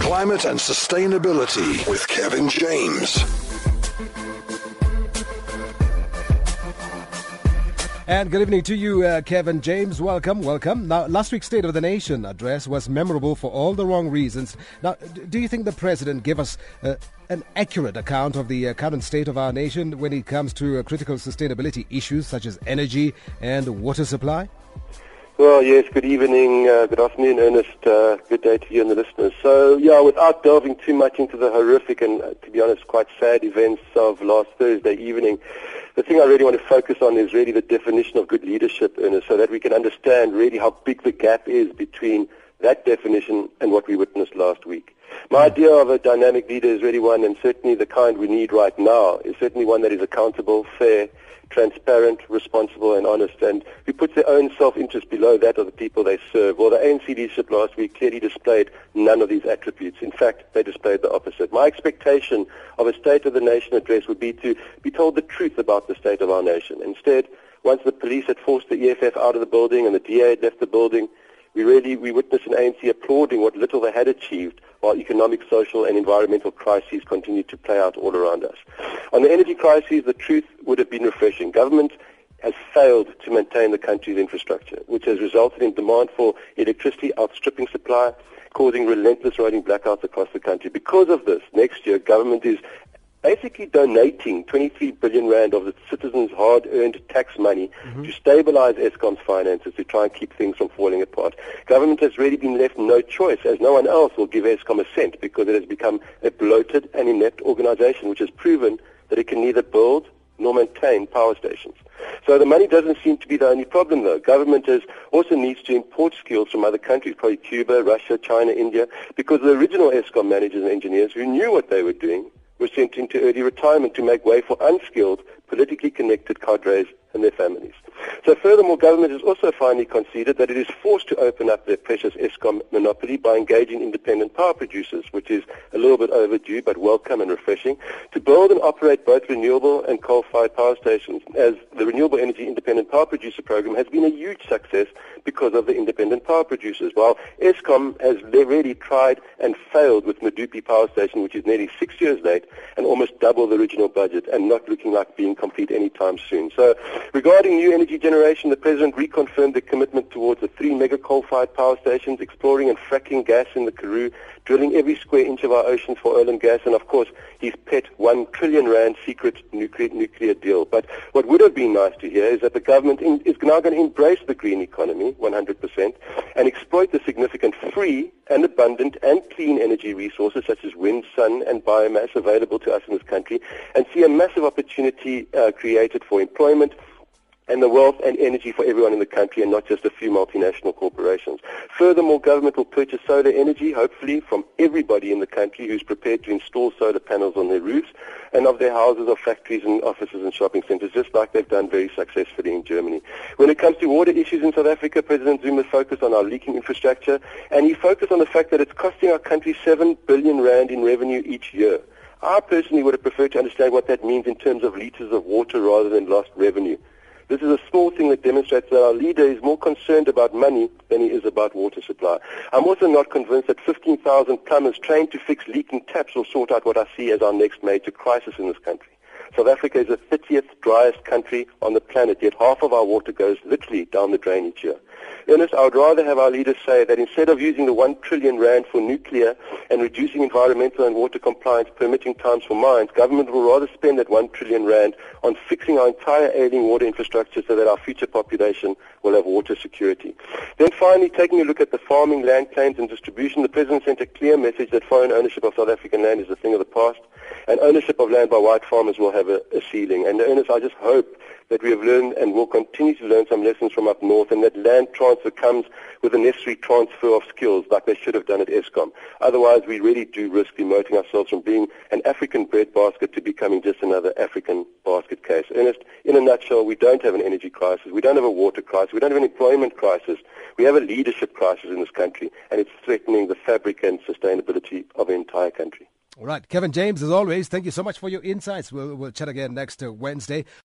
climate and sustainability with Kevin James. And good evening to you, uh, Kevin James. Welcome, welcome. Now, last week's State of the Nation address was memorable for all the wrong reasons. Now, do you think the president gave us uh, an accurate account of the uh, current state of our nation when it comes to uh, critical sustainability issues such as energy and water supply? Well, yes, good evening, uh, good afternoon, Ernest. Uh, good day to you and the listeners. So, yeah, without delving too much into the horrific and, uh, to be honest, quite sad events of last Thursday evening, the thing I really want to focus on is really the definition of good leadership, Ernest, so that we can understand really how big the gap is between that definition and what we witnessed last week. My idea of a dynamic leader is really one, and certainly the kind we need right now, is certainly one that is accountable, fair, transparent, responsible, and honest, and who puts their own self-interest below that of the people they serve. Well, the ANC leadership last week clearly displayed none of these attributes. In fact, they displayed the opposite. My expectation of a State of the Nation address would be to be told the truth about the state of our nation. Instead, once the police had forced the EFF out of the building and the DA had left the building, we really we witnessed an ANC applauding what little they had achieved while economic, social and environmental crises continued to play out all around us. On the energy crisis, the truth would have been refreshing. Government has failed to maintain the country's infrastructure, which has resulted in demand for electricity outstripping supply, causing relentless rolling blackouts across the country. Because of this, next year, government is basically donating 23 billion rand of the citizens' hard-earned tax money mm-hmm. to stabilize Eskom's finances to try and keep things from falling apart. Government has really been left no choice, as no one else will give Eskom a cent because it has become a bloated and inept organization which has proven that it can neither build nor maintain power stations. So the money doesn't seem to be the only problem, though. Government has also needs to import skills from other countries, probably Cuba, Russia, China, India, because the original Eskom managers and engineers who knew what they were doing were sent into early retirement to make way for unskilled, politically connected cadres and their families. So furthermore, government has also finally conceded that it is forced to open up their precious Eskom monopoly by engaging independent power producers, which is a little bit overdue but welcome and refreshing, to build and operate both renewable and coal-fired power stations, as the Renewable Energy Independent Power Producer Program has been a huge success because of the independent power producers, while Eskom has really tried and failed with Medupi Power Station, which is nearly six years late and almost double the original budget and not looking like being complete anytime soon. So regarding new energy generation, the President reconfirmed the commitment towards the three mega coal-fired power stations, exploring and fracking gas in the Karoo, drilling every square inch of our oceans for oil and gas, and of course his pet one trillion rand secret nuclear, nuclear deal. But what would have been nice to hear is that the government in, is now going to embrace the green economy 100% and exploit the significant free and abundant and clean energy resources such as wind, sun, and biomass available to us in this country, and see a massive opportunity uh, created for employment and the wealth and energy for everyone in the country and not just a few multinational corporations. Furthermore, government will purchase solar energy, hopefully, from everybody in the country who's prepared to install solar panels on their roofs and of their houses or factories and offices and shopping centers, just like they've done very successfully in Germany. When it comes to water issues in South Africa, President Zuma focused on our leaking infrastructure, and he focused on the fact that it's costing our country 7 billion rand in revenue each year. I personally would have preferred to understand what that means in terms of liters of water rather than lost revenue. This is a small thing that demonstrates that our leader is more concerned about money than he is about water supply. I'm also not convinced that 15,000 plumbers trained to fix leaking taps will sort out what I see as our next major crisis in this country. South Africa is the 30th driest country on the planet, yet half of our water goes literally down the drain each year. Ernest, I would rather have our leaders say that instead of using the one trillion rand for nuclear and reducing environmental and water compliance permitting times for mines, government will rather spend that one trillion rand on fixing our entire ailing water infrastructure so that our future population will have water security. Then finally, taking a look at the farming, land claims and distribution, the President sent a clear message that foreign ownership of South African land is a thing of the past and ownership of land by white farmers will have a, a ceiling. And Ernest, I just hope that we have learned and will continue to learn some lessons from up north and that land transfer comes with the necessary transfer of skills like they should have done at Eskom. Otherwise, we really do risk demoting ourselves from being an African breadbasket to becoming just another African basket case. Ernest, in a nutshell, we don't have an energy crisis. We don't have a water crisis. We don't have an employment crisis. We have a leadership crisis in this country, and it's threatening the fabric and sustainability of the entire country. All right. Kevin James, as always, thank you so much for your insights. We'll, we'll chat again next uh, Wednesday.